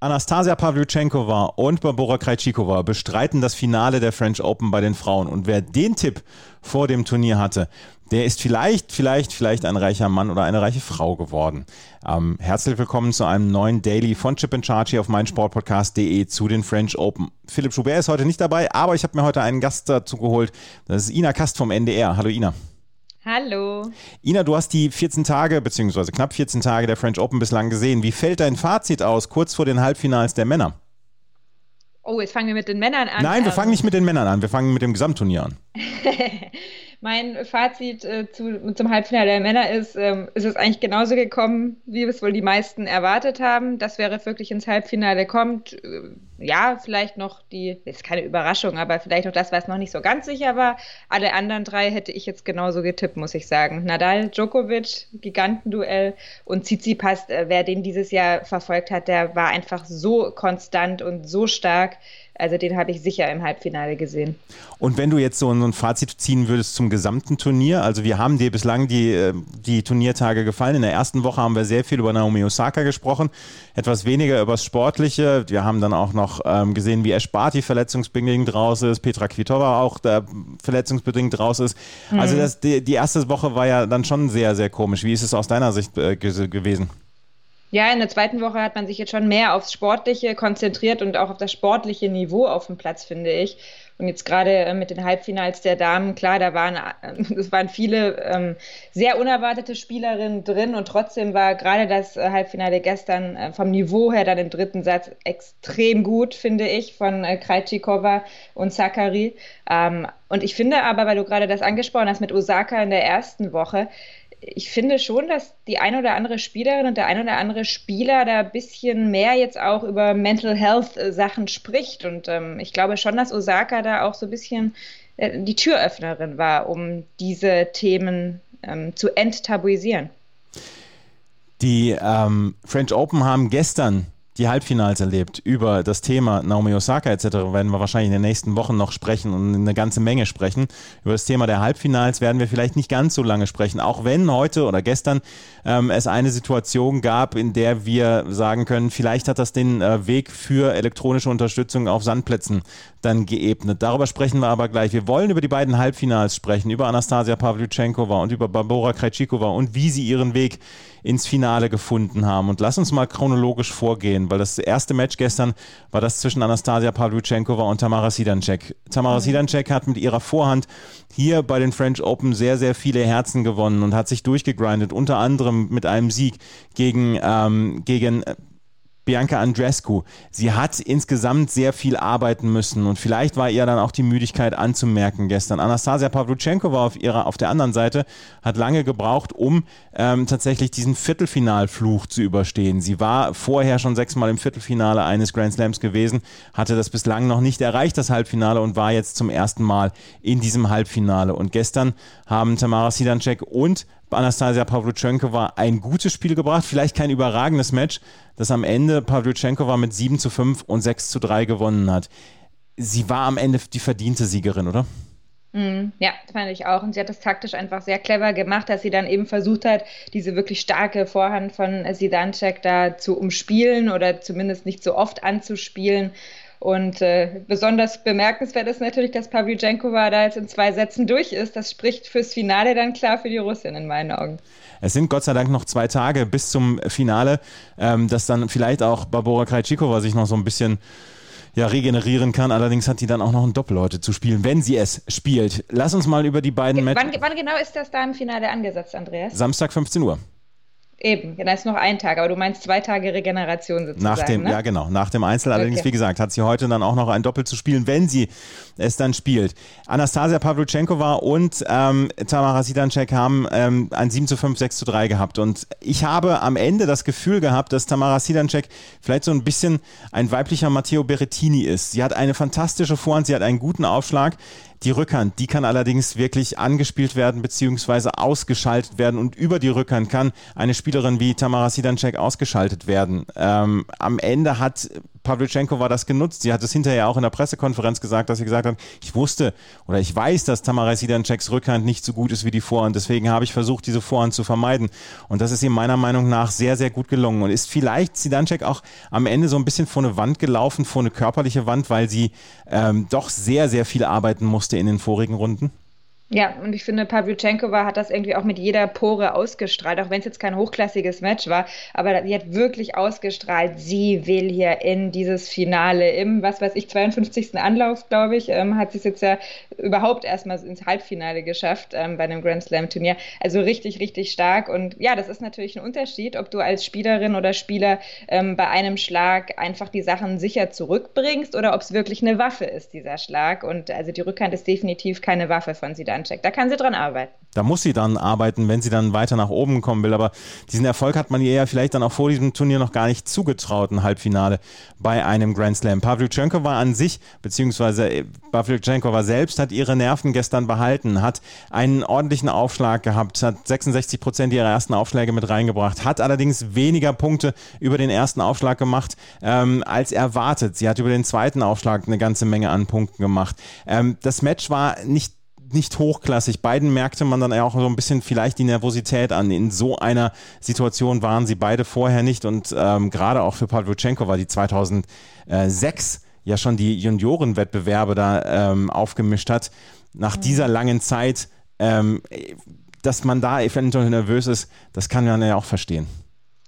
Anastasia Pavlyuchenkova und Barbora Krejcikova bestreiten das Finale der French Open bei den Frauen. Und wer den Tipp vor dem Turnier hatte, der ist vielleicht, vielleicht, vielleicht ein reicher Mann oder eine reiche Frau geworden. Ähm, herzlich willkommen zu einem neuen Daily von Chip and Charge hier auf meinsportpodcast.de zu den French Open. Philipp Schubert ist heute nicht dabei, aber ich habe mir heute einen Gast dazu geholt. Das ist Ina Kast vom NDR. Hallo Ina. Hallo. Ina, du hast die 14 Tage, beziehungsweise knapp 14 Tage der French Open bislang gesehen. Wie fällt dein Fazit aus, kurz vor den Halbfinals der Männer? Oh, jetzt fangen wir mit den Männern an. Nein, wir fangen nicht mit den Männern an, wir fangen mit dem Gesamtturnier an. mein Fazit äh, zu, zum Halbfinale der Männer ist, ähm, ist es eigentlich genauso gekommen, wie es wohl die meisten erwartet haben, dass wer wirklich ins Halbfinale kommt. Äh, ja, vielleicht noch die, ist keine Überraschung, aber vielleicht noch das, was noch nicht so ganz sicher war. Alle anderen drei hätte ich jetzt genauso getippt, muss ich sagen. Nadal, Djokovic, Gigantenduell und Tsitsipas, äh, wer den dieses Jahr verfolgt hat, der war einfach so konstant und so stark. Also den habe ich sicher im Halbfinale gesehen. Und wenn du jetzt so ein Fazit ziehen würdest zum gesamten Turnier, also wir haben dir bislang die, äh, die Turniertage gefallen. In der ersten Woche haben wir sehr viel über Naomi Osaka gesprochen, etwas weniger über das Sportliche. Wir haben dann auch noch ähm, gesehen, wie Ash Barty verletzungsbedingt raus ist, Petra Kvitova auch da verletzungsbedingt raus ist. Mhm. Also das, die, die erste Woche war ja dann schon sehr, sehr komisch. Wie ist es aus deiner Sicht äh, gewesen? Ja, in der zweiten Woche hat man sich jetzt schon mehr aufs Sportliche konzentriert und auch auf das sportliche Niveau auf dem Platz, finde ich. Und jetzt gerade äh, mit den Halbfinals der Damen, klar, da waren, äh, es waren viele ähm, sehr unerwartete Spielerinnen drin und trotzdem war gerade das äh, Halbfinale gestern äh, vom Niveau her dann im dritten Satz extrem gut, finde ich, von äh, Krajcikova und Sakari. Ähm, und ich finde aber, weil du gerade das angesprochen hast mit Osaka in der ersten Woche, ich finde schon, dass die eine oder andere Spielerin und der eine oder andere Spieler da ein bisschen mehr jetzt auch über Mental Health äh, Sachen spricht. Und ähm, ich glaube schon, dass Osaka da auch so ein bisschen äh, die Türöffnerin war, um diese Themen ähm, zu enttabuisieren. Die ähm, French Open haben gestern die Halbfinals erlebt. Über das Thema Naomi Osaka etc. werden wir wahrscheinlich in den nächsten Wochen noch sprechen und eine ganze Menge sprechen. Über das Thema der Halbfinals werden wir vielleicht nicht ganz so lange sprechen, auch wenn heute oder gestern ähm, es eine Situation gab, in der wir sagen können, vielleicht hat das den äh, Weg für elektronische Unterstützung auf Sandplätzen dann geebnet. Darüber sprechen wir aber gleich. Wir wollen über die beiden Halbfinals sprechen, über Anastasia Pavlyuchenkova und über Barbora Krejcikova und wie sie ihren Weg ins Finale gefunden haben. Und lass uns mal chronologisch vorgehen, weil das erste Match gestern war das zwischen Anastasia Pavlyuchenkova und Tamara Sidancek. Tamara mhm. Sidancek hat mit ihrer Vorhand hier bei den French Open sehr, sehr viele Herzen gewonnen und hat sich durchgegrindet, unter anderem mit einem Sieg gegen, ähm, gegen Bianca Andrescu. Sie hat insgesamt sehr viel arbeiten müssen und vielleicht war ihr dann auch die Müdigkeit anzumerken gestern. Anastasia Pavluchenkova auf ihrer auf der anderen Seite hat lange gebraucht, um ähm, tatsächlich diesen Viertelfinalfluch zu überstehen. Sie war vorher schon sechsmal im Viertelfinale eines Grand Slams gewesen, hatte das bislang noch nicht erreicht, das Halbfinale und war jetzt zum ersten Mal in diesem Halbfinale. Und gestern haben Tamara Sidancek und Anastasia Pavlyuchenkova ein gutes Spiel gebracht, vielleicht kein überragendes Match, das am Ende Pavlyuchenkova mit 7 zu 5 und 6 zu 3 gewonnen hat. Sie war am Ende die verdiente Siegerin, oder? Mm, ja, fand ich auch. Und sie hat das taktisch einfach sehr clever gemacht, dass sie dann eben versucht hat, diese wirklich starke Vorhand von Sidancek da zu umspielen oder zumindest nicht so oft anzuspielen und äh, besonders bemerkenswert ist natürlich, dass Pavlyuchenkova da jetzt in zwei Sätzen durch ist. Das spricht fürs Finale dann klar für die Russin in meinen Augen. Es sind Gott sei Dank noch zwei Tage bis zum Finale, ähm, dass dann vielleicht auch Barbora Krajcikova sich noch so ein bisschen ja, regenerieren kann. Allerdings hat die dann auch noch ein Doppel heute zu spielen, wenn sie es spielt. Lass uns mal über die beiden Matches. Wann, wann genau ist das da im Finale angesetzt, Andreas? Samstag 15 Uhr. Eben, da ist noch ein Tag, aber du meinst zwei Tage Regeneration sozusagen. Nach dem, ne? ja genau, nach dem Einzel. Allerdings, okay. wie gesagt, hat sie heute dann auch noch ein Doppel zu spielen, wenn sie es dann spielt. Anastasia Pavlyuchenkova und ähm, Tamara Sidancek haben ähm, ein 7 zu 5, 6 zu 3 gehabt. Und ich habe am Ende das Gefühl gehabt, dass Tamara Sidancek vielleicht so ein bisschen ein weiblicher Matteo Berrettini ist. Sie hat eine fantastische Vorhand, sie hat einen guten Aufschlag. Die Rückhand, die kann allerdings wirklich angespielt werden bzw. ausgeschaltet werden und über die Rückhand kann eine Spielerin wie Tamara Sidancek ausgeschaltet werden. Ähm, am Ende hat Pavlyuchenko war das genutzt. Sie hat es hinterher auch in der Pressekonferenz gesagt, dass sie gesagt hat, ich wusste oder ich weiß, dass Tamara Sidancheks Rückhand nicht so gut ist wie die Vorhand. Deswegen habe ich versucht, diese Vorhand zu vermeiden. Und das ist ihm meiner Meinung nach sehr, sehr gut gelungen. Und ist vielleicht Sidanchek auch am Ende so ein bisschen vor eine Wand gelaufen, vor eine körperliche Wand, weil sie ähm, doch sehr, sehr viel arbeiten musste in den vorigen Runden? Ja, und ich finde, Pavlyuchenkova hat das irgendwie auch mit jeder Pore ausgestrahlt, auch wenn es jetzt kein hochklassiges Match war, aber sie hat wirklich ausgestrahlt, sie will hier in dieses Finale im, was weiß ich, 52. Anlauf, glaube ich, ähm, hat sie es jetzt ja überhaupt erstmal ins Halbfinale geschafft ähm, bei einem Grand Slam Turnier. Also richtig, richtig stark und ja, das ist natürlich ein Unterschied, ob du als Spielerin oder Spieler ähm, bei einem Schlag einfach die Sachen sicher zurückbringst oder ob es wirklich eine Waffe ist, dieser Schlag und also die Rückhand ist definitiv keine Waffe von Sidan ancheckt. Da kann sie dran arbeiten. Da muss sie dann arbeiten, wenn sie dann weiter nach oben kommen will. Aber diesen Erfolg hat man ihr ja vielleicht dann auch vor diesem Turnier noch gar nicht zugetraut, ein Halbfinale bei einem Grand Slam. Pavlyuchenko war an sich, beziehungsweise äh, Pavlyuchenko war selbst, hat ihre Nerven gestern behalten, hat einen ordentlichen Aufschlag gehabt, hat 66 Prozent ihrer ersten Aufschläge mit reingebracht, hat allerdings weniger Punkte über den ersten Aufschlag gemacht ähm, als erwartet. Sie hat über den zweiten Aufschlag eine ganze Menge an Punkten gemacht. Ähm, das Match war nicht nicht hochklassig. Beiden merkte man dann auch so ein bisschen vielleicht die Nervosität an. In so einer Situation waren sie beide vorher nicht und ähm, gerade auch für Pavlyuchenko war die 2006 ja schon die Juniorenwettbewerbe da ähm, aufgemischt hat. Nach mhm. dieser langen Zeit, ähm, dass man da eventuell nervös ist, das kann man ja auch verstehen.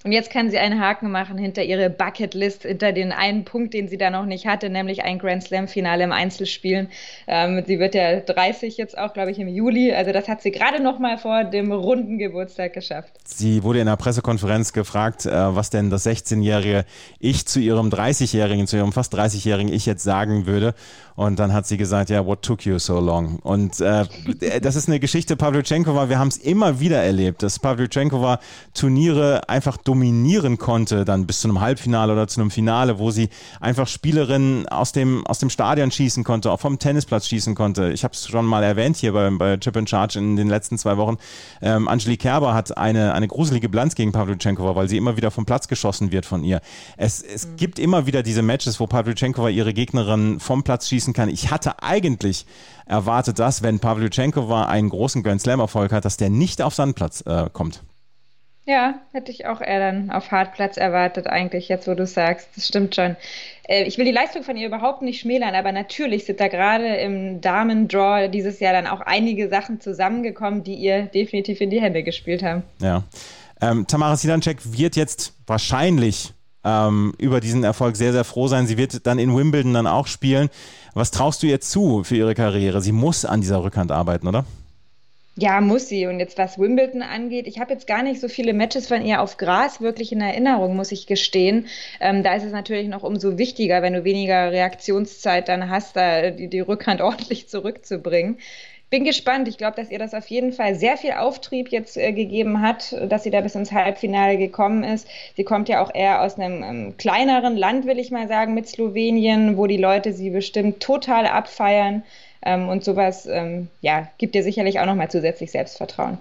Und jetzt kann sie einen Haken machen hinter ihre Bucketlist, hinter den einen Punkt, den sie da noch nicht hatte, nämlich ein Grand Slam-Finale im Einzelspielen. Ähm, sie wird ja 30 jetzt auch, glaube ich, im Juli. Also das hat sie gerade noch mal vor dem runden Geburtstag geschafft. Sie wurde in einer Pressekonferenz gefragt, äh, was denn das 16-jährige Ich zu ihrem 30-jährigen, zu ihrem fast 30-jährigen Ich jetzt sagen würde. Und dann hat sie gesagt, ja, what took you so long? Und äh, das ist eine Geschichte Pavlyuchenkova. Wir haben es immer wieder erlebt, dass Pavlyuchenkova Turniere einfach dominieren konnte, dann bis zu einem Halbfinale oder zu einem Finale, wo sie einfach Spielerinnen aus dem, aus dem Stadion schießen konnte, auch vom Tennisplatz schießen konnte. Ich habe es schon mal erwähnt hier bei, bei Chip and Charge in den letzten zwei Wochen. Ähm, Angelique Kerber hat eine, eine gruselige Bilanz gegen Pavlyuchenkova, weil sie immer wieder vom Platz geschossen wird von ihr. Es, es mhm. gibt immer wieder diese Matches, wo Pavlyuchenkova ihre Gegnerin vom Platz schießen abschließen kann. Ich hatte eigentlich erwartet, dass, wenn Pavlyuchenkova einen großen Grand Slam-Erfolg hat, dass der nicht auf Sandplatz äh, kommt. Ja, hätte ich auch eher dann auf Hartplatz erwartet, eigentlich, jetzt wo du sagst. Das stimmt schon. Äh, ich will die Leistung von ihr überhaupt nicht schmälern, aber natürlich sind da gerade im Damen-Draw dieses Jahr dann auch einige Sachen zusammengekommen, die ihr definitiv in die Hände gespielt haben. Ja. Ähm, Tamara Sidancek wird jetzt wahrscheinlich ähm, über diesen Erfolg sehr, sehr froh sein. Sie wird dann in Wimbledon dann auch spielen. Was traust du ihr zu für ihre Karriere? Sie muss an dieser Rückhand arbeiten, oder? Ja, muss sie. Und jetzt was Wimbledon angeht, ich habe jetzt gar nicht so viele Matches von ihr auf Gras wirklich in Erinnerung, muss ich gestehen. Ähm, da ist es natürlich noch umso wichtiger, wenn du weniger Reaktionszeit dann hast, da die, die Rückhand ordentlich zurückzubringen bin gespannt. Ich glaube, dass ihr das auf jeden Fall sehr viel Auftrieb jetzt äh, gegeben hat, dass sie da bis ins Halbfinale gekommen ist. Sie kommt ja auch eher aus einem ähm, kleineren Land, will ich mal sagen, mit Slowenien, wo die Leute sie bestimmt total abfeiern. Ähm, und sowas, ähm, ja, gibt ihr sicherlich auch nochmal zusätzlich Selbstvertrauen.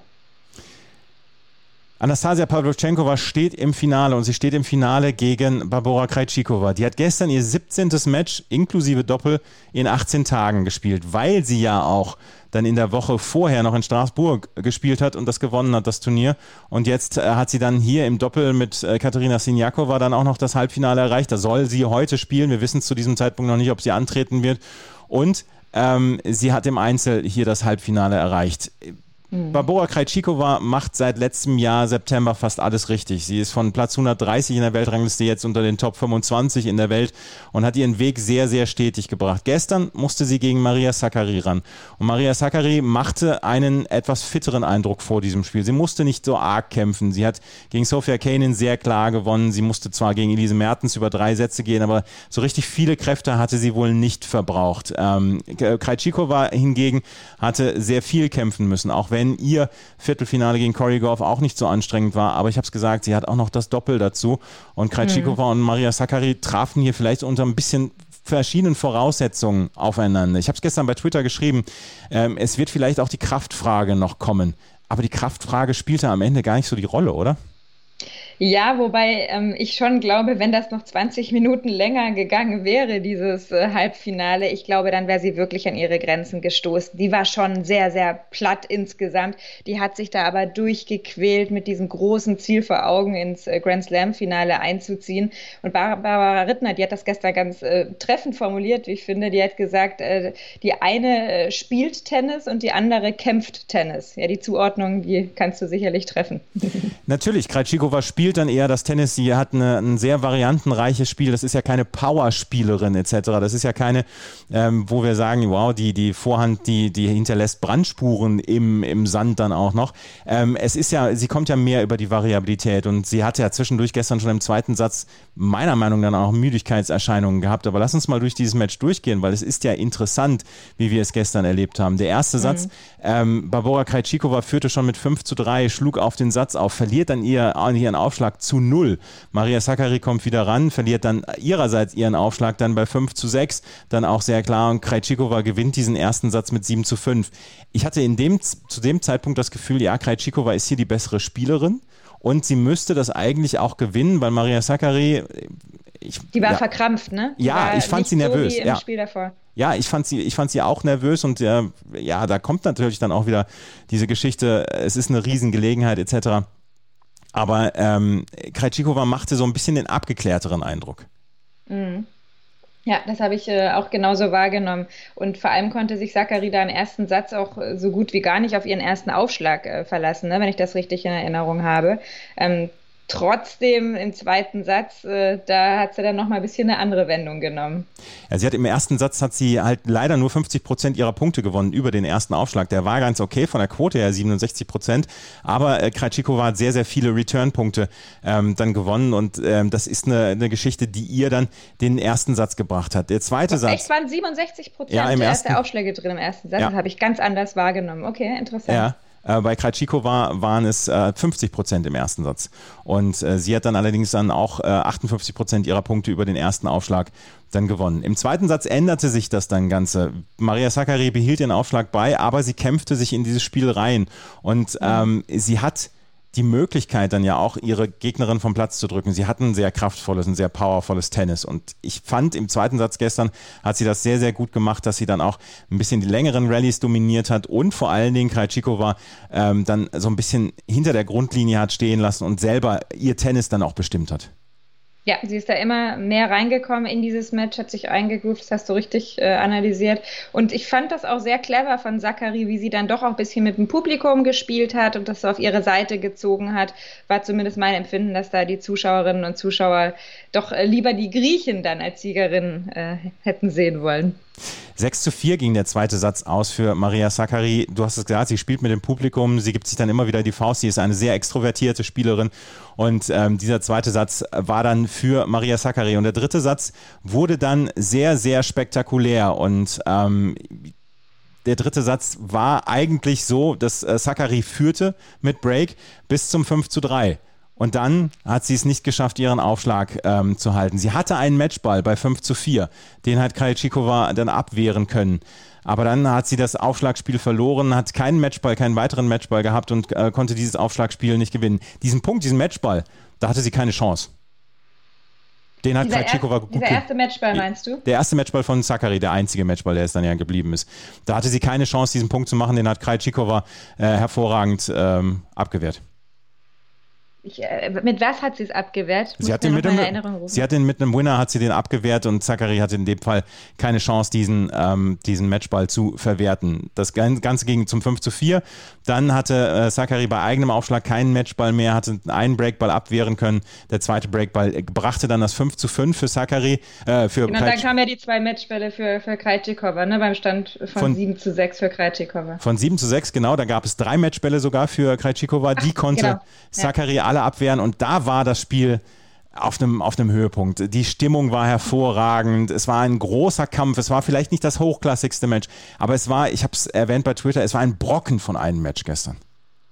Anastasia Pavlyuchenkova steht im Finale und sie steht im Finale gegen Barbora Krejcikova. Die hat gestern ihr 17. Match inklusive Doppel in 18 Tagen gespielt, weil sie ja auch dann in der Woche vorher noch in Straßburg gespielt hat und das gewonnen hat, das Turnier. Und jetzt äh, hat sie dann hier im Doppel mit äh, Katerina Sinjakova dann auch noch das Halbfinale erreicht. Da soll sie heute spielen. Wir wissen zu diesem Zeitpunkt noch nicht, ob sie antreten wird. Und ähm, sie hat im Einzel hier das Halbfinale erreicht. Mhm. Barbora Krejcikova macht seit letztem Jahr September fast alles richtig. Sie ist von Platz 130 in der Weltrangliste jetzt unter den Top 25 in der Welt und hat ihren Weg sehr, sehr stetig gebracht. Gestern musste sie gegen Maria Sakkari ran. Und Maria Sakkari machte einen etwas fitteren Eindruck vor diesem Spiel. Sie musste nicht so arg kämpfen. Sie hat gegen Sophia Kanin sehr klar gewonnen. Sie musste zwar gegen Elise Mertens über drei Sätze gehen, aber so richtig viele Kräfte hatte sie wohl nicht verbraucht. Ähm, Krejcikova hingegen hatte sehr viel kämpfen müssen, auch wenn wenn ihr Viertelfinale gegen Corey Goff auch nicht so anstrengend war. Aber ich habe es gesagt, sie hat auch noch das Doppel dazu. Und Krejcikova mhm. und Maria Sakkari trafen hier vielleicht unter ein bisschen verschiedenen Voraussetzungen aufeinander. Ich habe es gestern bei Twitter geschrieben, ähm, es wird vielleicht auch die Kraftfrage noch kommen. Aber die Kraftfrage spielte am Ende gar nicht so die Rolle, oder? Ja, wobei ähm, ich schon glaube, wenn das noch 20 Minuten länger gegangen wäre, dieses äh, Halbfinale, ich glaube, dann wäre sie wirklich an ihre Grenzen gestoßen. Die war schon sehr, sehr platt insgesamt. Die hat sich da aber durchgequält, mit diesem großen Ziel vor Augen ins äh, Grand Slam-Finale einzuziehen. Und Barbara Rittner, die hat das gestern ganz äh, treffend formuliert, wie ich finde. Die hat gesagt, äh, die eine äh, spielt Tennis und die andere kämpft Tennis. Ja, die Zuordnung, die kannst du sicherlich treffen. Natürlich, Krajcikova spielt spielt dann eher das Tennis. Sie hat eine, ein sehr variantenreiches Spiel. Das ist ja keine Powerspielerin etc. Das ist ja keine, ähm, wo wir sagen, wow, die, die Vorhand, die, die hinterlässt Brandspuren im, im Sand dann auch noch. Ähm, es ist ja, sie kommt ja mehr über die Variabilität und sie hatte ja zwischendurch gestern schon im zweiten Satz meiner Meinung nach auch Müdigkeitserscheinungen gehabt. Aber lass uns mal durch dieses Match durchgehen, weil es ist ja interessant, wie wir es gestern erlebt haben. Der erste mhm. Satz, ähm, Barbora Krejcikova führte schon mit 5 zu 3, schlug auf den Satz auf, verliert dann ihr, ihren Aufschlag zu 0. Maria Sakkari kommt wieder ran, verliert dann ihrerseits ihren Aufschlag dann bei 5 zu 6, dann auch sehr klar und Krejcikova gewinnt diesen ersten Satz mit 7 zu 5. Ich hatte in dem, zu dem Zeitpunkt das Gefühl, ja, Krejcikova ist hier die bessere Spielerin und sie müsste das eigentlich auch gewinnen, weil Maria Sakkari ich, die war ja. verkrampft, ne? Die ja, ich fand sie nervös. Ja. davor. ja, ich fand sie, ich fand sie auch nervös und äh, ja, da kommt natürlich dann auch wieder diese Geschichte, es ist eine Riesengelegenheit etc. Aber ähm, Krejcikova machte so ein bisschen den abgeklärteren Eindruck. Mhm. Ja, das habe ich äh, auch genauso wahrgenommen. Und vor allem konnte sich Zachary da im ersten Satz auch äh, so gut wie gar nicht auf ihren ersten Aufschlag äh, verlassen, ne, wenn ich das richtig in Erinnerung habe. Ähm, Trotzdem im zweiten Satz, äh, da hat sie dann nochmal ein bisschen eine andere Wendung genommen. Ja, sie hat im ersten Satz hat sie halt leider nur 50 Prozent ihrer Punkte gewonnen über den ersten Aufschlag. Der war ganz okay von der Quote her 67 Prozent, aber äh, Krajcikova hat sehr sehr viele Return-Punkte ähm, dann gewonnen und ähm, das ist eine, eine Geschichte, die ihr dann den ersten Satz gebracht hat. Der zweite Was, Satz. Echt waren 67 Prozent ja, im ersten, Aufschläge drin im ersten Satz. Ja. Das habe ich ganz anders wahrgenommen. Okay, interessant. Ja. Äh, bei Krajcikova waren es äh, 50 Prozent im ersten Satz. Und äh, sie hat dann allerdings dann auch äh, 58 Prozent ihrer Punkte über den ersten Aufschlag dann gewonnen. Im zweiten Satz änderte sich das dann Ganze. Maria Sakkari behielt den Aufschlag bei, aber sie kämpfte sich in dieses Spiel rein. Und ähm, sie hat die Möglichkeit, dann ja auch ihre Gegnerin vom Platz zu drücken. Sie hatten ein sehr kraftvolles, ein sehr powervolles Tennis. Und ich fand im zweiten Satz gestern hat sie das sehr, sehr gut gemacht, dass sie dann auch ein bisschen die längeren Rallyes dominiert hat und vor allen Dingen Krajcikova ähm, dann so ein bisschen hinter der Grundlinie hat stehen lassen und selber ihr Tennis dann auch bestimmt hat. Ja, sie ist da immer mehr reingekommen in dieses Match, hat sich eingegroovt, das hast du richtig äh, analysiert. Und ich fand das auch sehr clever von Zachary, wie sie dann doch auch ein bisschen mit dem Publikum gespielt hat und das auf ihre Seite gezogen hat. War zumindest mein Empfinden, dass da die Zuschauerinnen und Zuschauer doch äh, lieber die Griechen dann als Siegerin äh, hätten sehen wollen. 6 zu 4 ging der zweite Satz aus für Maria Sakkari. Du hast es gesagt, sie spielt mit dem Publikum, sie gibt sich dann immer wieder die Faust, sie ist eine sehr extrovertierte Spielerin und ähm, dieser zweite Satz war dann für Maria Sakkari. Und der dritte Satz wurde dann sehr, sehr spektakulär und ähm, der dritte Satz war eigentlich so, dass äh, Sakkari führte mit Break bis zum 5 zu 3. Und dann hat sie es nicht geschafft, ihren Aufschlag ähm, zu halten. Sie hatte einen Matchball bei 5 zu 4. Den hat Krajcikova dann abwehren können. Aber dann hat sie das Aufschlagspiel verloren, hat keinen Matchball, keinen weiteren Matchball gehabt und äh, konnte dieses Aufschlagspiel nicht gewinnen. Diesen Punkt, diesen Matchball, da hatte sie keine Chance. Den hat Krajcikova gut. Dieser erste Matchball meinst du? Der erste Matchball von Zachary, der einzige Matchball, der es dann ja geblieben ist. Da hatte sie keine Chance, diesen Punkt zu machen. Den hat Krajcikova äh, hervorragend ähm, abgewehrt. Ich, äh, mit was hat sie es abgewehrt? Sie hat, den mit einem, sie hat den mit einem Winner hat sie den abgewehrt und Zachary hatte in dem Fall keine Chance, diesen, ähm, diesen Matchball zu verwerten. Das Ganze ging zum 5 zu 4. Dann hatte äh, Zachary bei eigenem Aufschlag keinen Matchball mehr, hatte einen Breakball abwehren können. Der zweite Breakball brachte dann das 5 zu 5 für Zachary. Äh, für genau, dann kamen ja die zwei Matchbälle für, für Krajcikova, ne, beim Stand von, von 7 zu 6 für Krajcikova. Von 7 zu 6, genau. Da gab es drei Matchbälle sogar für Krajcikova. Die konnte genau. Zachary ja. Alle abwehren und da war das Spiel auf einem, auf einem Höhepunkt. Die Stimmung war hervorragend. Es war ein großer Kampf. Es war vielleicht nicht das hochklassigste Match, aber es war, ich habe es erwähnt bei Twitter, es war ein Brocken von einem Match gestern.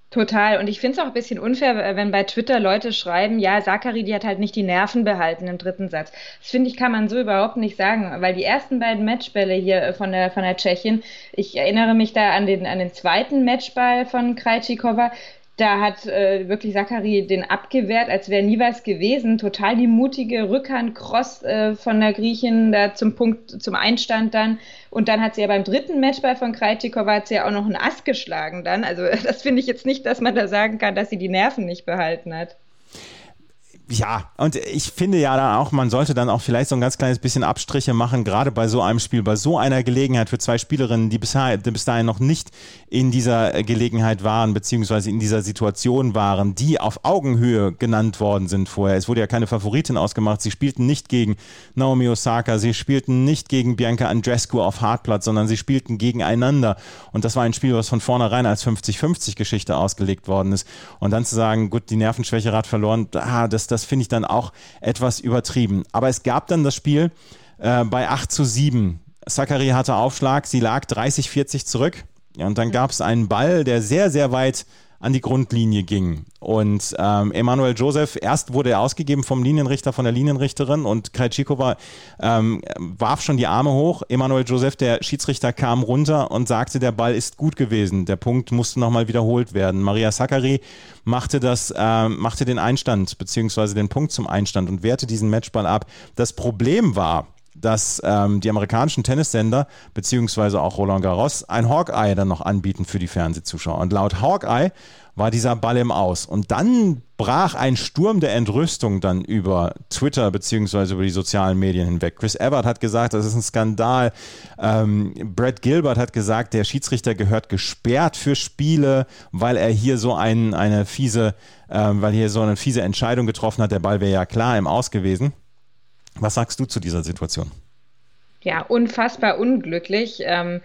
Total. Und ich finde es auch ein bisschen unfair, wenn bei Twitter Leute schreiben, ja, Sakari, die hat halt nicht die Nerven behalten im dritten Satz. Das finde ich, kann man so überhaupt nicht sagen, weil die ersten beiden Matchbälle hier von der, von der Tschechin, ich erinnere mich da an den, an den zweiten Matchball von Krajcikova, Da hat äh, wirklich Zachary den abgewehrt, als wäre nie was gewesen. Total die mutige Rückhand-Cross äh, von der Griechin da zum Punkt, zum Einstand dann. Und dann hat sie ja beim dritten Matchball von Krejcikova hat sie ja auch noch einen Ass geschlagen dann. Also das finde ich jetzt nicht, dass man da sagen kann, dass sie die Nerven nicht behalten hat ja, und ich finde ja dann auch, man sollte dann auch vielleicht so ein ganz kleines bisschen Abstriche machen, gerade bei so einem Spiel, bei so einer Gelegenheit für zwei Spielerinnen, die bis, dahin noch nicht in dieser Gelegenheit waren, beziehungsweise in dieser Situation waren, die auf Augenhöhe genannt worden sind vorher. Es wurde ja keine Favoritin ausgemacht. Sie spielten nicht gegen Naomi Osaka, sie spielten nicht gegen Bianca Andrescu auf Hartplatz, sondern sie spielten gegeneinander. Und das war ein Spiel, was von vornherein als 50-50 Geschichte ausgelegt worden ist. Und dann zu sagen, gut, die Nervenschwäche hat verloren, ah, das, das das finde ich dann auch etwas übertrieben. Aber es gab dann das Spiel äh, bei 8 zu 7. Zachary hatte Aufschlag, sie lag 30, 40 zurück. Ja, und dann gab es einen Ball, der sehr, sehr weit an die Grundlinie ging. Und ähm, Emanuel Joseph, erst wurde er ausgegeben vom Linienrichter, von der Linienrichterin und Krejcikova ähm, warf schon die Arme hoch. Emanuel Joseph, der Schiedsrichter, kam runter und sagte, der Ball ist gut gewesen. Der Punkt musste nochmal wiederholt werden. Maria Sakkari machte das, äh, machte den Einstand, beziehungsweise den Punkt zum Einstand und wehrte diesen Matchball ab. Das Problem war, dass ähm, die amerikanischen Tennissender beziehungsweise auch Roland Garros ein Hawkeye dann noch anbieten für die Fernsehzuschauer. Und laut Hawkeye war dieser Ball im Aus. Und dann brach ein Sturm der Entrüstung dann über Twitter beziehungsweise über die sozialen Medien hinweg. Chris Evert hat gesagt, das ist ein Skandal. Ähm, Brad Gilbert hat gesagt, der Schiedsrichter gehört gesperrt für Spiele, weil er hier so ein, eine fiese, ähm, weil hier so eine fiese Entscheidung getroffen hat. Der Ball wäre ja klar im Aus gewesen. Was sagst du zu dieser Situation? Ja, unfassbar unglücklich. Ähm,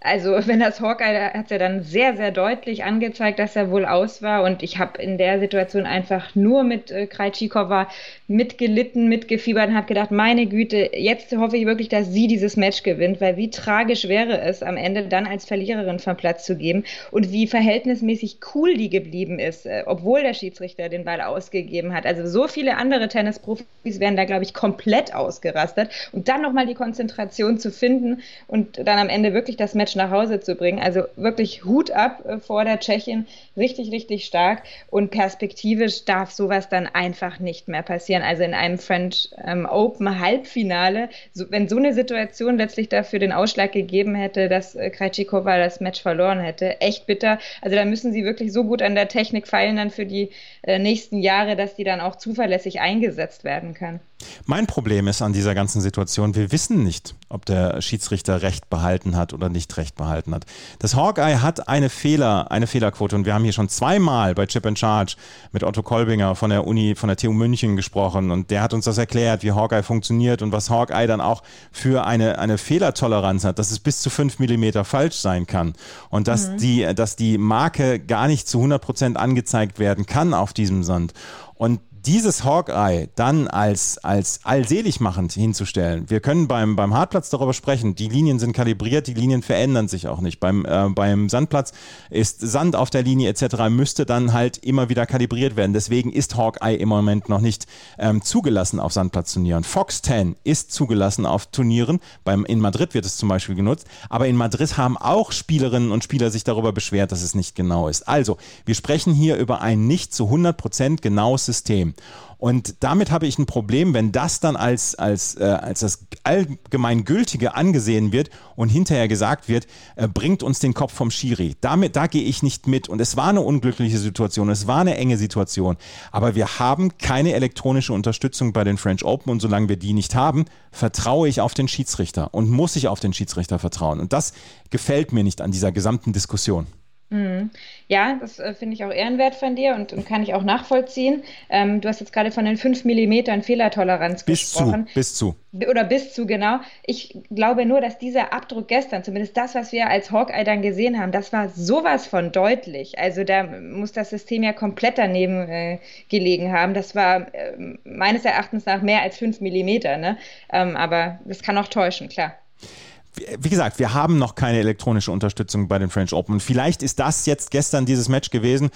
also wenn das Hawkeye hat es ja dann sehr, sehr deutlich angezeigt, dass er wohl aus war. Und ich habe in der Situation einfach nur mit äh, Krajcikova mitgelitten, mitgefiebert und habe gedacht, meine Güte, jetzt hoffe ich wirklich, dass sie dieses Match gewinnt, weil wie tragisch wäre es, am Ende dann als Verliererin vom Platz zu geben und wie verhältnismäßig cool die geblieben ist, äh, obwohl der Schiedsrichter den Ball ausgegeben hat. Also so viele andere Tennisprofis wären da, glaube ich, komplett ausgerastet. Und dann nochmal die Konzentration zu finden und dann am Ende wirklich das Match Match nach Hause zu bringen. Also wirklich Hut ab äh, vor der Tschechin, richtig, richtig stark. Und perspektivisch darf sowas dann einfach nicht mehr passieren. Also in einem French ähm, Open Halbfinale, so, wenn so eine Situation letztlich dafür den Ausschlag gegeben hätte, dass äh, Krejcikova das Match verloren hätte, echt bitter. Also da müssen sie wirklich so gut an der Technik feilen dann für die äh, nächsten Jahre, dass die dann auch zuverlässig eingesetzt werden kann. Mein Problem ist an dieser ganzen Situation, wir wissen nicht, ob der Schiedsrichter Recht behalten hat oder nicht Recht behalten hat. Das Hawkeye hat eine Fehler, eine Fehlerquote und wir haben hier schon zweimal bei Chip and Charge mit Otto Kolbinger von der Uni, von der TU München gesprochen und der hat uns das erklärt, wie Hawkeye funktioniert und was Hawkeye dann auch für eine, eine Fehlertoleranz hat, dass es bis zu fünf Millimeter falsch sein kann und dass mhm. die, dass die Marke gar nicht zu 100 Prozent angezeigt werden kann auf diesem Sand. Und dieses Hawkeye dann als, als allseligmachend hinzustellen. Wir können beim, beim Hartplatz darüber sprechen. Die Linien sind kalibriert, die Linien verändern sich auch nicht. Beim, äh, beim Sandplatz ist Sand auf der Linie etc. müsste dann halt immer wieder kalibriert werden. Deswegen ist Hawkeye im Moment noch nicht ähm, zugelassen auf Sandplatzturnieren. Fox 10 ist zugelassen auf Turnieren. Beim, in Madrid wird es zum Beispiel genutzt. Aber in Madrid haben auch Spielerinnen und Spieler sich darüber beschwert, dass es nicht genau ist. Also, wir sprechen hier über ein nicht zu 100% genaues System. Und damit habe ich ein Problem, wenn das dann als, als, äh, als das Allgemeingültige angesehen wird und hinterher gesagt wird, äh, bringt uns den Kopf vom Schiri. Damit, da gehe ich nicht mit. Und es war eine unglückliche Situation, es war eine enge Situation. Aber wir haben keine elektronische Unterstützung bei den French Open und solange wir die nicht haben, vertraue ich auf den Schiedsrichter und muss ich auf den Schiedsrichter vertrauen. Und das gefällt mir nicht an dieser gesamten Diskussion. Mhm. Ja, das äh, finde ich auch ehrenwert von dir und, und kann ich auch nachvollziehen. Ähm, du hast jetzt gerade von den 5 mm Fehlertoleranz bis gesprochen. Zu, bis zu. Oder bis zu, genau. Ich glaube nur, dass dieser Abdruck gestern, zumindest das, was wir als Hawkeye dann gesehen haben, das war sowas von deutlich. Also da muss das System ja komplett daneben äh, gelegen haben. Das war äh, meines Erachtens nach mehr als 5 mm. Ne? Ähm, aber das kann auch täuschen, klar wie gesagt, wir haben noch keine elektronische Unterstützung bei den French Open. vielleicht ist das jetzt gestern dieses Match gewesen,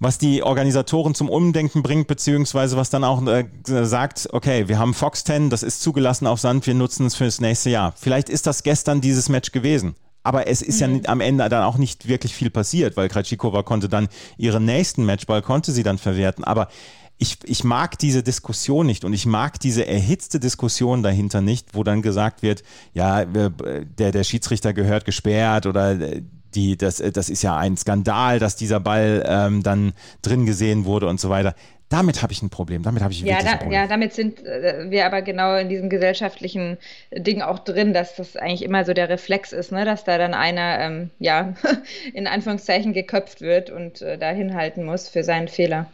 was die Organisatoren zum Umdenken bringt, beziehungsweise was dann auch äh, sagt, okay, wir haben Fox 10, das ist zugelassen auf Sand, wir nutzen es für das nächste Jahr. Vielleicht ist das gestern dieses Match gewesen. Aber es ist mhm. ja am Ende dann auch nicht wirklich viel passiert, weil Krejcikova konnte dann ihren nächsten Matchball, konnte sie dann verwerten. Aber ich, ich mag diese Diskussion nicht und ich mag diese erhitzte Diskussion dahinter nicht, wo dann gesagt wird, ja, der, der Schiedsrichter gehört gesperrt oder die, das, das ist ja ein Skandal, dass dieser Ball ähm, dann drin gesehen wurde und so weiter. Damit habe ich ein Problem. Damit habe ich ja, da, ein Problem. Ja, damit sind äh, wir aber genau in diesem gesellschaftlichen Ding auch drin, dass das eigentlich immer so der Reflex ist, ne? dass da dann einer, ähm, ja, in Anführungszeichen geköpft wird und äh, da hinhalten muss für seinen Fehler.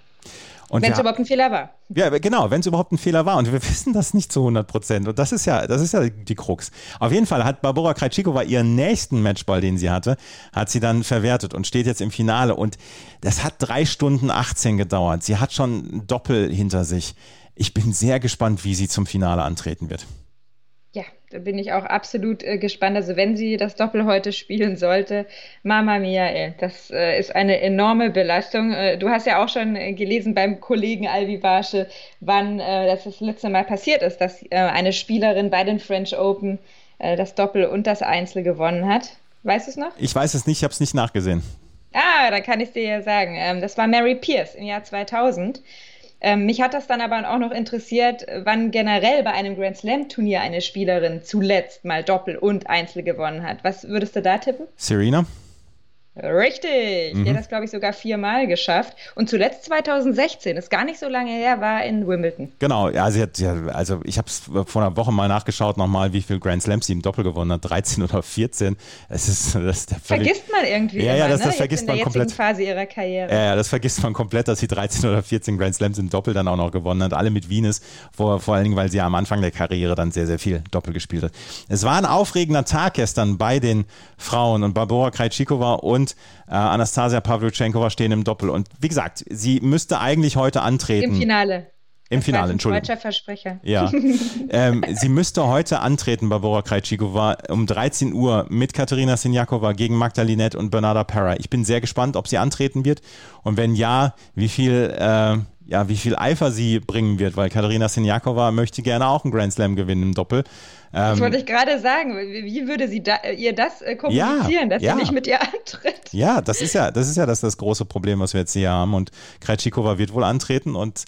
Wenn es überhaupt ein Fehler war. Ja, genau, wenn es überhaupt ein Fehler war. Und wir wissen das nicht zu 100 Prozent. Und das ist ja, das ist ja die Krux. Auf jeden Fall hat Barbara Krejcikova ihren nächsten Matchball, den sie hatte, hat sie dann verwertet und steht jetzt im Finale. Und das hat drei Stunden 18 gedauert. Sie hat schon Doppel hinter sich. Ich bin sehr gespannt, wie sie zum Finale antreten wird. Da bin ich auch absolut äh, gespannt. Also wenn sie das Doppel heute spielen sollte, Mama Mia, ey, das äh, ist eine enorme Belastung. Äh, du hast ja auch schon äh, gelesen beim Kollegen Alvi Barsche, wann äh, das das letzte Mal passiert ist, dass äh, eine Spielerin bei den French Open das Doppel und das Einzel gewonnen hat. Weißt du es noch? Ich weiß es nicht, ich habe es nicht nachgesehen. Ah, da kann ich dir ja sagen. Ähm, das war Mary Pierce im Jahr 2000. Ähm, mich hat das dann aber auch noch interessiert, wann generell bei einem Grand Slam-Turnier eine Spielerin zuletzt mal Doppel und Einzel gewonnen hat. Was würdest du da tippen? Serena? Richtig. Mhm. Die hat das, glaube ich, sogar viermal geschafft. Und zuletzt 2016, ist gar nicht so lange her, war in Wimbledon. Genau, ja, sie hat, ja, also ich habe es vor einer Woche mal nachgeschaut, nochmal, wie viel Grand Slams sie im Doppel gewonnen hat. 13 oder 14. Es ist, das ist völlig, Vergisst man irgendwie. Ja, immer, ja, das, ne? das vergisst man komplett. Phase ihrer Karriere. Ja, ja, das vergisst man komplett, dass sie 13 oder 14 Grand Slams im Doppel dann auch noch gewonnen hat. Alle mit Venus, vor, vor allen Dingen, weil sie ja am Anfang der Karriere dann sehr, sehr viel Doppel gespielt hat. Es war ein aufregender Tag gestern bei den Frauen und Barbora Krejcikova und äh, Anastasia Pavlyuchenkova stehen im Doppel. Und wie gesagt, sie müsste eigentlich heute antreten. Im Finale. Im das Finale, Entschuldigung. Deutscher Versprecher. Ja. ähm, sie müsste heute antreten, Barbara Krejcikova, um 13 Uhr mit Katharina Sinjakova gegen Magdalinette und Bernarda Parra. Ich bin sehr gespannt, ob sie antreten wird und wenn ja, wie viel, äh, ja, wie viel Eifer sie bringen wird, weil Katharina Sinjakova möchte gerne auch einen Grand Slam gewinnen im Doppel. Ähm, das wollte ich gerade sagen. Wie würde sie da, ihr das äh, kommunizieren, ja, dass ja. sie nicht mit ihr antritt? Ja, das ist ja das, ist ja das, das große Problem, was wir jetzt hier haben. Und Krejcikova wird wohl antreten und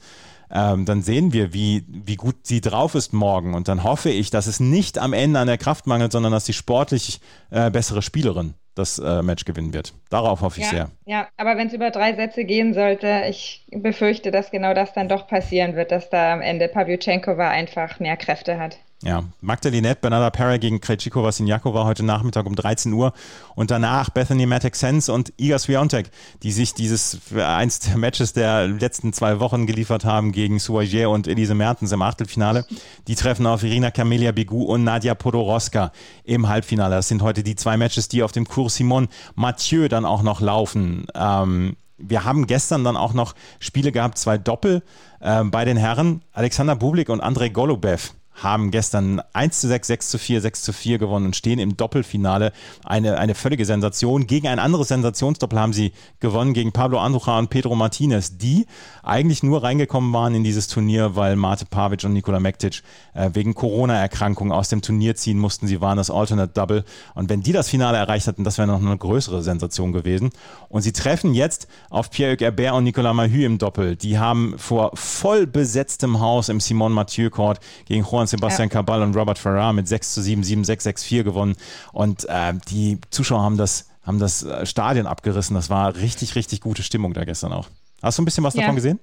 ähm, dann sehen wir, wie, wie gut sie drauf ist morgen. Und dann hoffe ich, dass es nicht am Ende an der Kraft mangelt, sondern dass die sportlich äh, bessere Spielerin das äh, Match gewinnen wird. Darauf hoffe ich ja, sehr. Ja, aber wenn es über drei Sätze gehen sollte, ich befürchte, dass genau das dann doch passieren wird, dass da am Ende Pavlyuchenkova einfach mehr Kräfte hat. Ja, Magdalinette, Bernarda Perry gegen Krejcikova Sinjakova heute Nachmittag um 13 Uhr und danach Bethany Matek Sense und Iga Swiatek, die sich dieses eins der Matches der letzten zwei Wochen geliefert haben gegen Suagier und Elise Mertens im Achtelfinale. Die treffen auf Irina Camelia Begu und Nadia Podoroska im Halbfinale. Das sind heute die zwei Matches, die auf dem Kurs Simon Mathieu dann auch noch laufen. Ähm, wir haben gestern dann auch noch Spiele gehabt, zwei Doppel äh, bei den Herren. Alexander Bublik und Andrei Golubev haben gestern 1 zu 6, 6 zu 4, 6 zu 4 gewonnen und stehen im Doppelfinale. Eine, eine völlige Sensation. Gegen ein anderes Sensationsdoppel haben sie gewonnen, gegen Pablo Andrucha und Pedro Martinez, die eigentlich nur reingekommen waren in dieses Turnier, weil Mate Pavic und Nikola Mektic äh, wegen Corona-Erkrankung aus dem Turnier ziehen mussten. Sie waren das Alternate Double. Und wenn die das Finale erreicht hatten, das wäre noch eine größere Sensation gewesen. Und sie treffen jetzt auf Pierre-Hugues Herbert und Nicolas Mahü im Doppel. Die haben vor voll besetztem Haus im Simon Mathieu Court gegen Juan Sebastian ja. Cabal und Robert Farrar mit 6 zu 7, 7, 6, 6, 4 gewonnen. Und äh, die Zuschauer haben das, haben das äh, Stadion abgerissen. Das war richtig, richtig gute Stimmung da gestern auch. Hast du ein bisschen was ja. davon gesehen?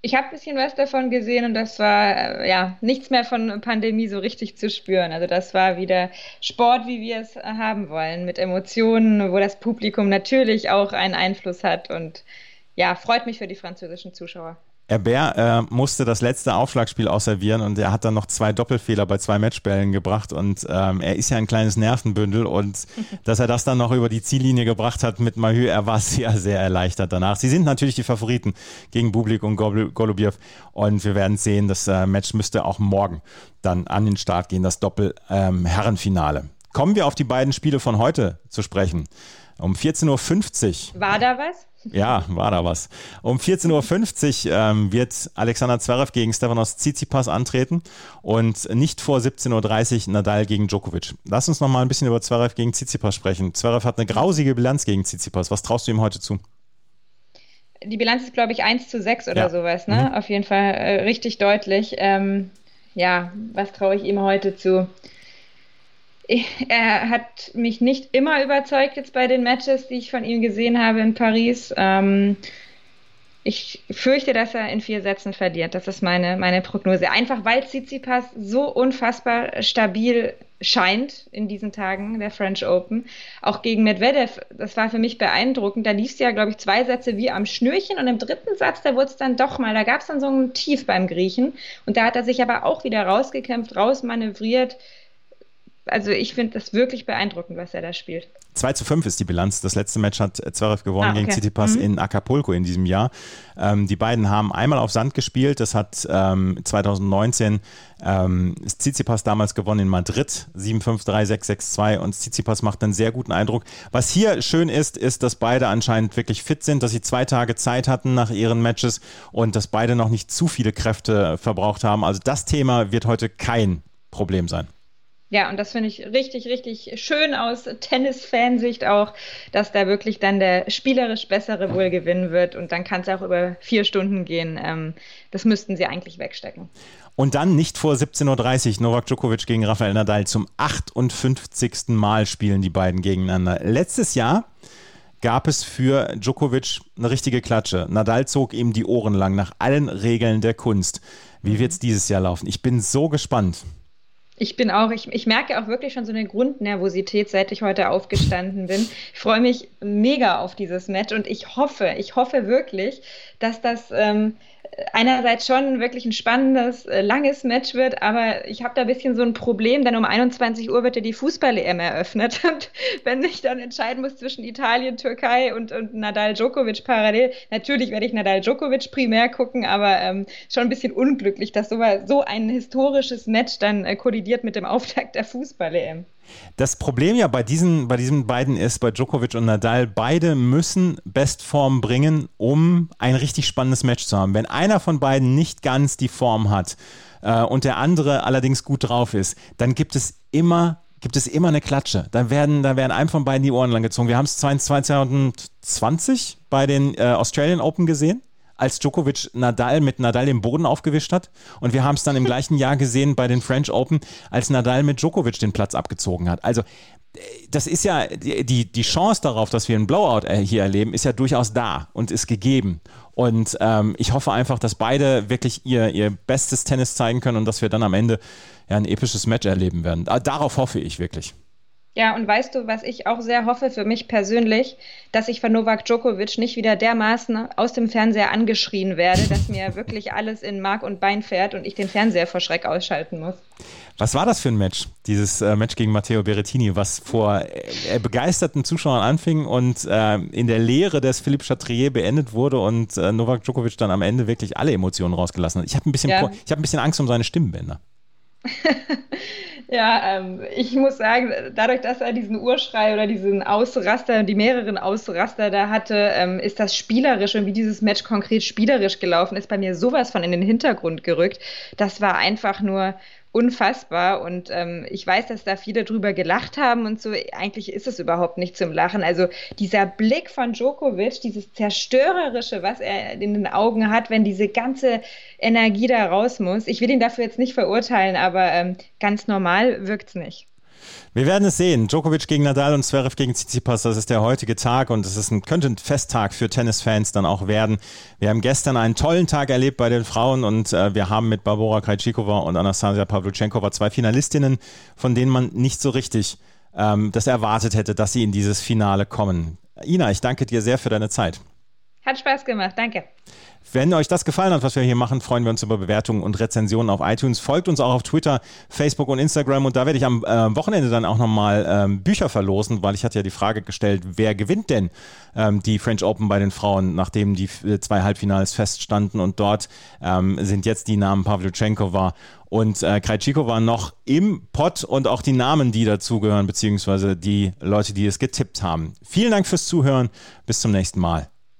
Ich habe ein bisschen was davon gesehen und das war äh, ja nichts mehr von Pandemie so richtig zu spüren. Also das war wieder Sport, wie wir es haben wollen, mit Emotionen, wo das Publikum natürlich auch einen Einfluss hat und ja, freut mich für die französischen Zuschauer. Herbert äh, musste das letzte Aufschlagspiel ausservieren und er hat dann noch zwei Doppelfehler bei zwei Matchbällen gebracht und ähm, er ist ja ein kleines Nervenbündel und dass er das dann noch über die Ziellinie gebracht hat mit Mahü, er war sehr, sehr erleichtert danach. Sie sind natürlich die Favoriten gegen Bublik und Golubiev und wir werden sehen, das äh, Match müsste auch morgen dann an den Start gehen, das Doppel-Herrenfinale. Ähm, Kommen wir auf die beiden Spiele von heute zu sprechen. Um 14.50 Uhr. War da was? Ja, war da was. Um 14.50 Uhr ähm, wird Alexander Zverev gegen Stefanos Tsitsipas antreten und nicht vor 17.30 Uhr Nadal gegen Djokovic. Lass uns noch mal ein bisschen über Zverev gegen Tsitsipas sprechen. Zverev hat eine grausige Bilanz gegen Tsitsipas. Was traust du ihm heute zu? Die Bilanz ist, glaube ich, 1 zu 6 oder ja. sowas, ne? Mhm. Auf jeden Fall äh, richtig deutlich. Ähm, ja, was traue ich ihm heute zu? Er hat mich nicht immer überzeugt jetzt bei den Matches, die ich von ihm gesehen habe in Paris. Ähm, ich fürchte, dass er in vier Sätzen verliert. Das ist meine, meine Prognose. Einfach weil Tsitsipas so unfassbar stabil scheint in diesen Tagen der French Open. Auch gegen Medvedev, das war für mich beeindruckend. Da lief es ja, glaube ich, zwei Sätze wie am Schnürchen und im dritten Satz, da wurde es dann doch mal, da gab es dann so ein Tief beim Griechen. Und da hat er sich aber auch wieder rausgekämpft, rausmanövriert also ich finde das wirklich beeindruckend, was er da spielt. 2 zu 5 ist die Bilanz. Das letzte Match hat Zverev gewonnen ah, okay. gegen Tsitsipas mhm. in Acapulco in diesem Jahr. Ähm, die beiden haben einmal auf Sand gespielt. Das hat ähm, 2019 ähm, Tsitsipas damals gewonnen in Madrid. 7-5, 3-6, 6-2 und Tsitsipas macht einen sehr guten Eindruck. Was hier schön ist, ist, dass beide anscheinend wirklich fit sind, dass sie zwei Tage Zeit hatten nach ihren Matches und dass beide noch nicht zu viele Kräfte verbraucht haben. Also das Thema wird heute kein Problem sein. Ja, und das finde ich richtig, richtig schön aus Tennis-Fansicht auch, dass da wirklich dann der spielerisch Bessere wohl gewinnen wird und dann kann es auch über vier Stunden gehen. Ähm, das müssten sie eigentlich wegstecken. Und dann nicht vor 17.30 Uhr Novak Djokovic gegen Rafael Nadal. Zum 58. Mal spielen die beiden gegeneinander. Letztes Jahr gab es für Djokovic eine richtige Klatsche. Nadal zog ihm die Ohren lang nach allen Regeln der Kunst. Wie wird es dieses Jahr laufen? Ich bin so gespannt. Ich bin auch, ich, ich merke auch wirklich schon so eine Grundnervosität, seit ich heute aufgestanden bin. Ich freue mich mega auf dieses Match und ich hoffe, ich hoffe wirklich, dass das ähm, einerseits schon wirklich ein spannendes, äh, langes Match wird, aber ich habe da ein bisschen so ein Problem, denn um 21 Uhr wird ja die Fußball-EM eröffnet. Und wenn ich dann entscheiden muss zwischen Italien, Türkei und, und Nadal Djokovic parallel, natürlich werde ich Nadal Djokovic primär gucken, aber ähm, schon ein bisschen unglücklich, dass so, so ein historisches Match dann äh, kollidiert mit dem Auftakt der Fußball-EM. Das Problem ja bei diesen, bei diesen beiden ist, bei Djokovic und Nadal, beide müssen Bestform bringen, um ein richtig spannendes Match zu haben. Wenn einer von beiden nicht ganz die Form hat äh, und der andere allerdings gut drauf ist, dann gibt es immer gibt es immer eine Klatsche. Da werden, da werden einem von beiden die Ohren lang gezogen. Wir haben es 2020 bei den äh, Australian Open gesehen als Djokovic Nadal mit Nadal den Boden aufgewischt hat. Und wir haben es dann im gleichen Jahr gesehen bei den French Open, als Nadal mit Djokovic den Platz abgezogen hat. Also das ist ja, die, die Chance darauf, dass wir einen Blowout äh, hier erleben, ist ja durchaus da und ist gegeben. Und ähm, ich hoffe einfach, dass beide wirklich ihr, ihr bestes Tennis zeigen können und dass wir dann am Ende ja, ein episches Match erleben werden. Darauf hoffe ich wirklich. Ja, und weißt du, was ich auch sehr hoffe für mich persönlich, dass ich von Novak Djokovic nicht wieder dermaßen aus dem Fernseher angeschrien werde, dass mir wirklich alles in Mark und Bein fährt und ich den Fernseher vor Schreck ausschalten muss. Was war das für ein Match, dieses äh, Match gegen Matteo Berrettini, was vor äh, begeisterten Zuschauern anfing und äh, in der Lehre des Philippe Chatrier beendet wurde und äh, Novak Djokovic dann am Ende wirklich alle Emotionen rausgelassen hat? Ich habe ein, bisschen, ja. hab ein bisschen Angst um seine Stimmbänder. Ja, ähm, ich muss sagen, dadurch, dass er diesen Urschrei oder diesen Ausraster, die mehreren Ausraster da hatte, ähm, ist das spielerisch und wie dieses Match konkret spielerisch gelaufen ist, bei mir sowas von in den Hintergrund gerückt. Das war einfach nur unfassbar. Und ähm, ich weiß, dass da viele drüber gelacht haben und so. Eigentlich ist es überhaupt nicht zum Lachen. Also dieser Blick von Djokovic, dieses Zerstörerische, was er in den Augen hat, wenn diese ganze Energie da raus muss. Ich will ihn dafür jetzt nicht verurteilen, aber ähm, ganz normal wirkt es nicht. Wir werden es sehen. Djokovic gegen Nadal und Zverev gegen Tsitsipas, das ist der heutige Tag und es ist ein, könnte ein Festtag für Tennisfans dann auch werden. Wir haben gestern einen tollen Tag erlebt bei den Frauen und äh, wir haben mit Barbora Krejcikova und Anastasia Pavlyuchenkova zwei Finalistinnen, von denen man nicht so richtig ähm, das erwartet hätte, dass sie in dieses Finale kommen. Ina, ich danke dir sehr für deine Zeit. Hat Spaß gemacht, danke. Wenn euch das gefallen hat, was wir hier machen, freuen wir uns über Bewertungen und Rezensionen auf iTunes. Folgt uns auch auf Twitter, Facebook und Instagram und da werde ich am äh, Wochenende dann auch nochmal ähm, Bücher verlosen, weil ich hatte ja die Frage gestellt, wer gewinnt denn ähm, die French Open bei den Frauen, nachdem die äh, zwei Halbfinals feststanden und dort ähm, sind jetzt die Namen Pavlyuchenkova und äh, Krejcikova noch im Pott und auch die Namen, die dazugehören, beziehungsweise die Leute, die es getippt haben. Vielen Dank fürs Zuhören. Bis zum nächsten Mal.